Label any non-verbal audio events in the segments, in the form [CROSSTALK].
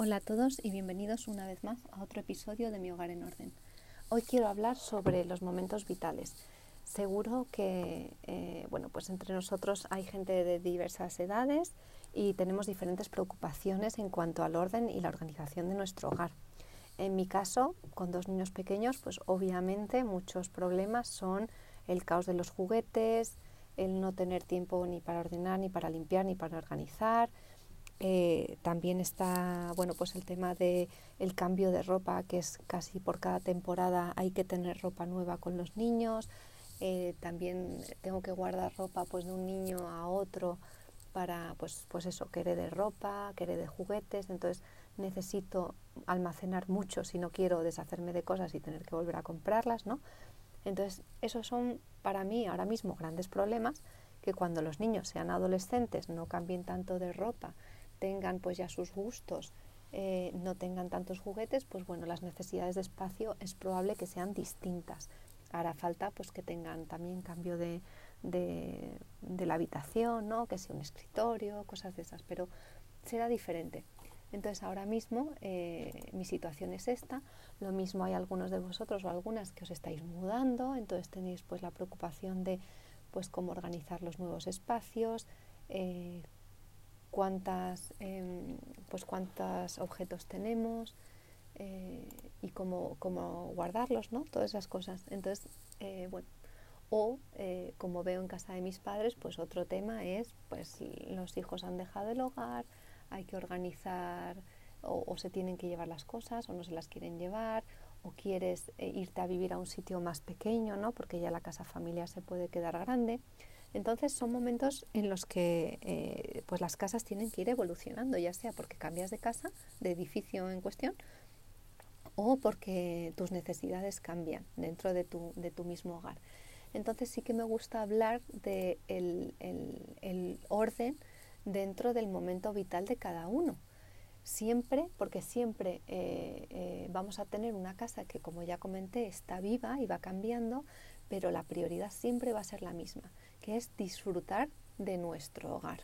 Hola a todos y bienvenidos una vez más a otro episodio de Mi Hogar en Orden. Hoy quiero hablar sobre los momentos vitales. Seguro que, eh, bueno, pues entre nosotros hay gente de diversas edades y tenemos diferentes preocupaciones en cuanto al orden y la organización de nuestro hogar. En mi caso, con dos niños pequeños, pues obviamente muchos problemas son el caos de los juguetes, el no tener tiempo ni para ordenar, ni para limpiar, ni para organizar, eh, también está bueno pues el tema de el cambio de ropa que es casi por cada temporada hay que tener ropa nueva con los niños. Eh, también tengo que guardar ropa pues de un niño a otro para pues pues eso que de ropa que de juguetes. Entonces necesito almacenar mucho si no quiero deshacerme de cosas y tener que volver a comprarlas no entonces esos son para mí ahora mismo grandes problemas que cuando los niños sean adolescentes no cambien tanto de ropa tengan pues ya sus gustos, eh, no tengan tantos juguetes, pues bueno, las necesidades de espacio es probable que sean distintas. Hará falta pues que tengan también cambio de, de, la habitación, ¿no? que sea un escritorio, cosas de esas, pero será diferente. Entonces ahora mismo eh, mi situación es esta, lo mismo hay algunos de vosotros o algunas que os estáis mudando, entonces tenéis pues la preocupación de pues cómo organizar los nuevos espacios, eh, cuántas, em, pues cuántos objetos tenemos eh, y cómo, cómo, guardarlos, ¿no? Todas esas cosas. Entonces, eh, bueno, o eh, como veo en casa de mis padres, pues otro tema es, pues los hijos han dejado el hogar, hay que organizar o, o se tienen que llevar las cosas o no se las quieren llevar o quieres irte a vivir a un sitio más pequeño, ¿no? Porque ya la casa familiar se puede quedar grande. Entonces son momentos en los que eh, pues las casas tienen que ir evolucionando, ya sea porque cambias de casa, de edificio en cuestión, o porque tus necesidades cambian dentro de tu, de tu mismo hogar. Entonces sí que me gusta hablar del de el, orden dentro del momento vital de cada uno. Siempre, porque siempre eh, eh, vamos a tener una casa que, como ya comenté, está viva y va cambiando, pero la prioridad siempre va a ser la misma que es disfrutar de nuestro hogar.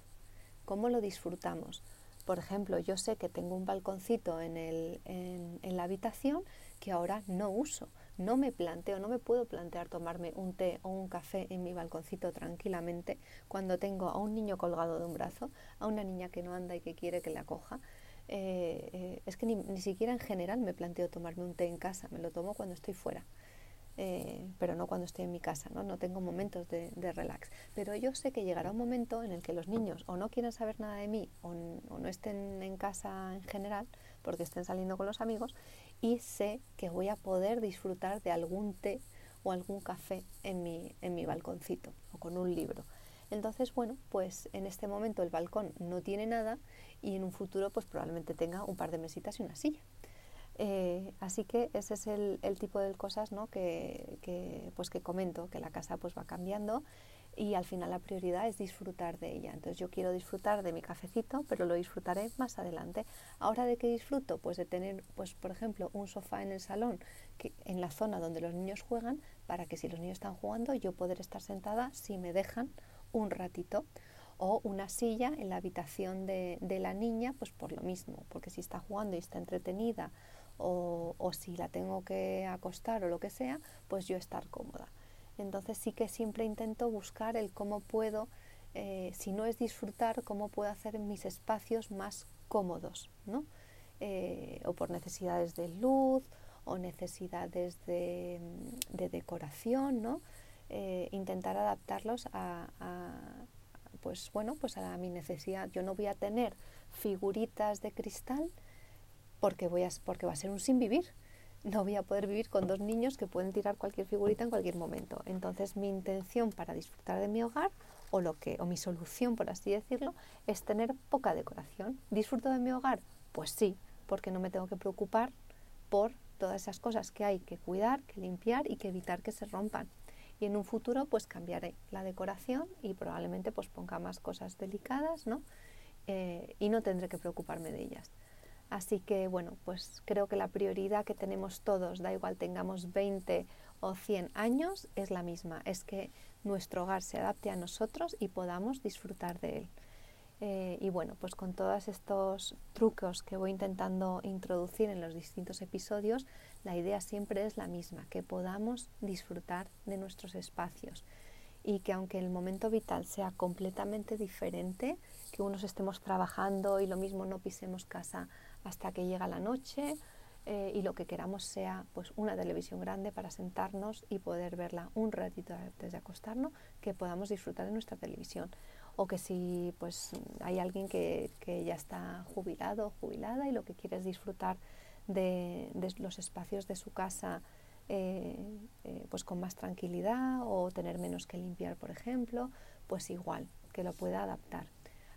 ¿Cómo lo disfrutamos? Por ejemplo, yo sé que tengo un balconcito en, el, en, la habitación que ahora no uso. No me planteo, no me puedo plantear tomarme un té o un café en mi balconcito tranquilamente cuando tengo a un niño colgado de un brazo, a una niña que no anda y que quiere que la coja. Eh, eh, es que ni, ni siquiera en general me planteo tomarme un té en casa, me lo tomo cuando estoy fuera. Eh, pero no cuando estoy en mi casa, ¿no? no tengo momentos de, relax. Pero yo sé que llegará un momento en el que los niños o no quieran saber nada de mí o, no estén en casa en general porque estén saliendo con los amigos y sé que voy a poder disfrutar de algún té o algún café en mi, en mi balconcito o con un libro. Entonces, bueno, pues en este momento el balcón no tiene nada y en un futuro pues probablemente tenga un par de mesitas y una silla. Eh, así que ese es el, tipo de cosas ¿no? que, pues que comento, que la casa pues va cambiando y al final la prioridad es disfrutar de ella. Entonces yo quiero disfrutar de mi cafecito, pero lo disfrutaré más adelante. Ahora de qué disfruto? Pues de tener, pues por ejemplo, un sofá en el salón, que, en la zona donde los niños juegan, para que si los niños están jugando yo poder estar sentada si me dejan un ratito o una silla en la habitación de, de, la niña, pues por lo mismo, porque si está jugando y está entretenida o, si la tengo que acostar o lo que sea, pues yo estar cómoda. Entonces sí que siempre intento buscar el cómo puedo, eh, si no es disfrutar, cómo puedo hacer mis espacios más cómodos, ¿no? Eh, o por necesidades de luz o necesidades de, decoración, ¿no? Eh, intentar adaptarlos a, pues bueno, pues a mi necesidad. Yo no voy a tener figuritas de cristal porque, voy a, porque va a ser un sin vivir. No voy a poder vivir con dos niños que pueden tirar cualquier figurita en cualquier momento. Entonces mi intención para disfrutar de mi hogar o, lo que, o mi solución, por así decirlo, es tener poca decoración. ¿Disfruto de mi hogar? Pues sí, porque no me tengo que preocupar por todas esas cosas que hay que cuidar, que limpiar y que evitar que se rompan. Y en un futuro pues cambiaré la decoración y probablemente pues ponga más cosas delicadas, ¿no? Eh, y no tendré que preocuparme de ellas. Así que bueno, pues creo que la prioridad que tenemos todos, da igual tengamos 20 o 100 años, es la misma, es que nuestro hogar se adapte a nosotros y podamos disfrutar de él. Eh, y bueno, pues con todos estos trucos que voy intentando introducir en los distintos episodios, la idea siempre es la misma, que podamos disfrutar de nuestros espacios y que aunque el momento vital sea completamente diferente, que unos estemos trabajando y lo mismo no pisemos casa hasta que llega la noche eh, y lo que queramos sea pues una televisión grande para sentarnos y poder verla un ratito antes de acostarnos, que podamos disfrutar de nuestra televisión o que si pues hay alguien que, ya está jubilado o jubilada y lo que quiere es disfrutar de, los espacios de su casa eh, eh, pues con más tranquilidad o tener menos que limpiar, por ejemplo, pues igual, que lo pueda adaptar.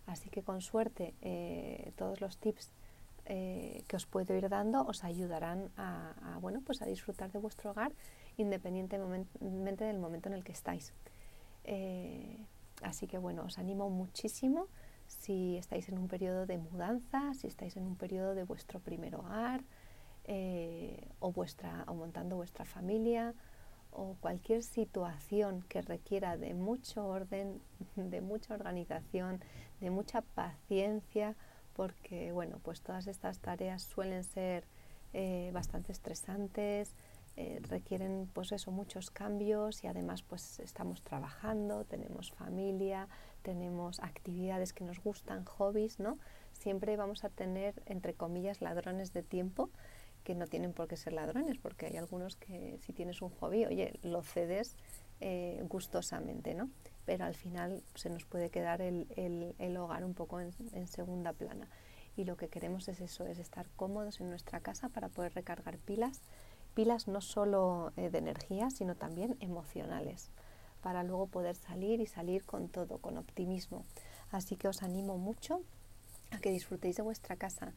Así que con suerte eh, todos los tips que os puedo ir dando os ayudarán a, bueno, pues a disfrutar de vuestro hogar independientemente del momento en el que estáis. Así que bueno, os animo muchísimo si estáis en un periodo de mudanza, si estáis en un periodo de vuestro primer hogar eh, o, vuestra, o montando vuestra familia o cualquier situación que requiera de mucho orden, de mucha organización, de mucha paciencia, porque bueno, pues todas estas tareas suelen ser eh, bastante estresantes, eh, requieren pues eso, muchos cambios y además pues estamos trabajando, tenemos familia, tenemos actividades que nos gustan, hobbies, ¿no? Siempre vamos a tener, entre comillas, ladrones de tiempo que no tienen por qué ser ladrones, porque hay algunos que si tienes un hobby, oye, lo cedes eh, gustosamente, ¿no? Pero al final se nos puede quedar el, el, hogar un poco en, en segunda plana. Y lo que queremos es eso, es estar cómodos en nuestra casa para poder recargar pilas pilas no solo eh, de energía, sino también emocionales, para luego poder salir y salir con todo, con optimismo. Así que os animo mucho a que disfrutéis de vuestra casa,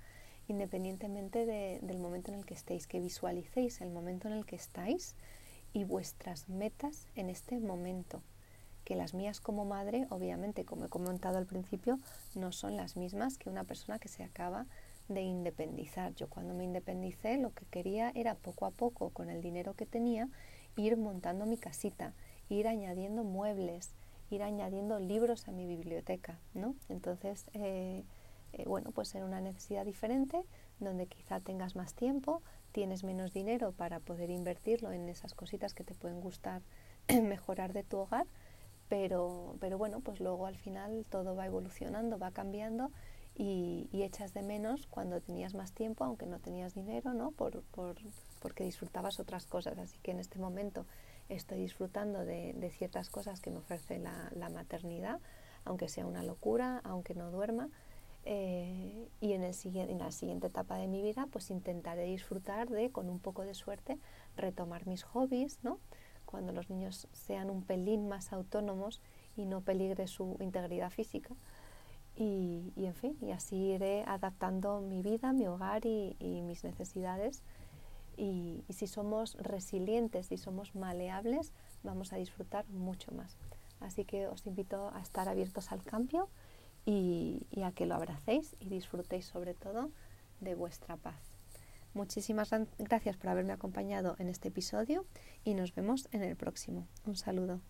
independientemente del momento en el que estéis, que visualicéis el momento en el que estáis y vuestras metas en este momento. Que las mías como madre, obviamente, como he comentado al principio, no son las mismas que una persona que se acaba de independizar. Yo cuando me independicé lo que quería era poco a poco, con el dinero que tenía, ir montando mi casita, ir añadiendo muebles, ir añadiendo libros a mi biblioteca, ¿no? Entonces, eh, eh, bueno, pues era una necesidad diferente, donde quizá tengas más tiempo, tienes menos dinero para poder invertirlo en esas cositas que te pueden gustar [CLEARS THROAT] mejorar de tu hogar, pero, pero bueno, pues luego al final todo va evolucionando, va cambiando y, echas de menos cuando tenías más tiempo, aunque no tenías dinero, ¿no? Por, por, porque disfrutabas otras cosas. Así que en este momento estoy disfrutando de, de ciertas cosas que me ofrece la, la, maternidad, aunque sea una locura, aunque no duerma. Eh, y en, el, en la siguiente etapa de mi vida, pues intentaré disfrutar de, con un poco de suerte, retomar mis hobbies, ¿no? Cuando los niños sean un pelín más autónomos y no peligre su integridad física y, en fin, y así iré adaptando mi vida, mi hogar y, mis necesidades. Y, si somos resilientes y somos maleables, vamos a disfrutar mucho más. Así que os invito a estar abiertos al cambio y, y a que lo abracéis y disfrutéis sobre todo de vuestra paz. Muchísimas gracias por haberme acompañado en este episodio y nos vemos en el próximo. Un saludo.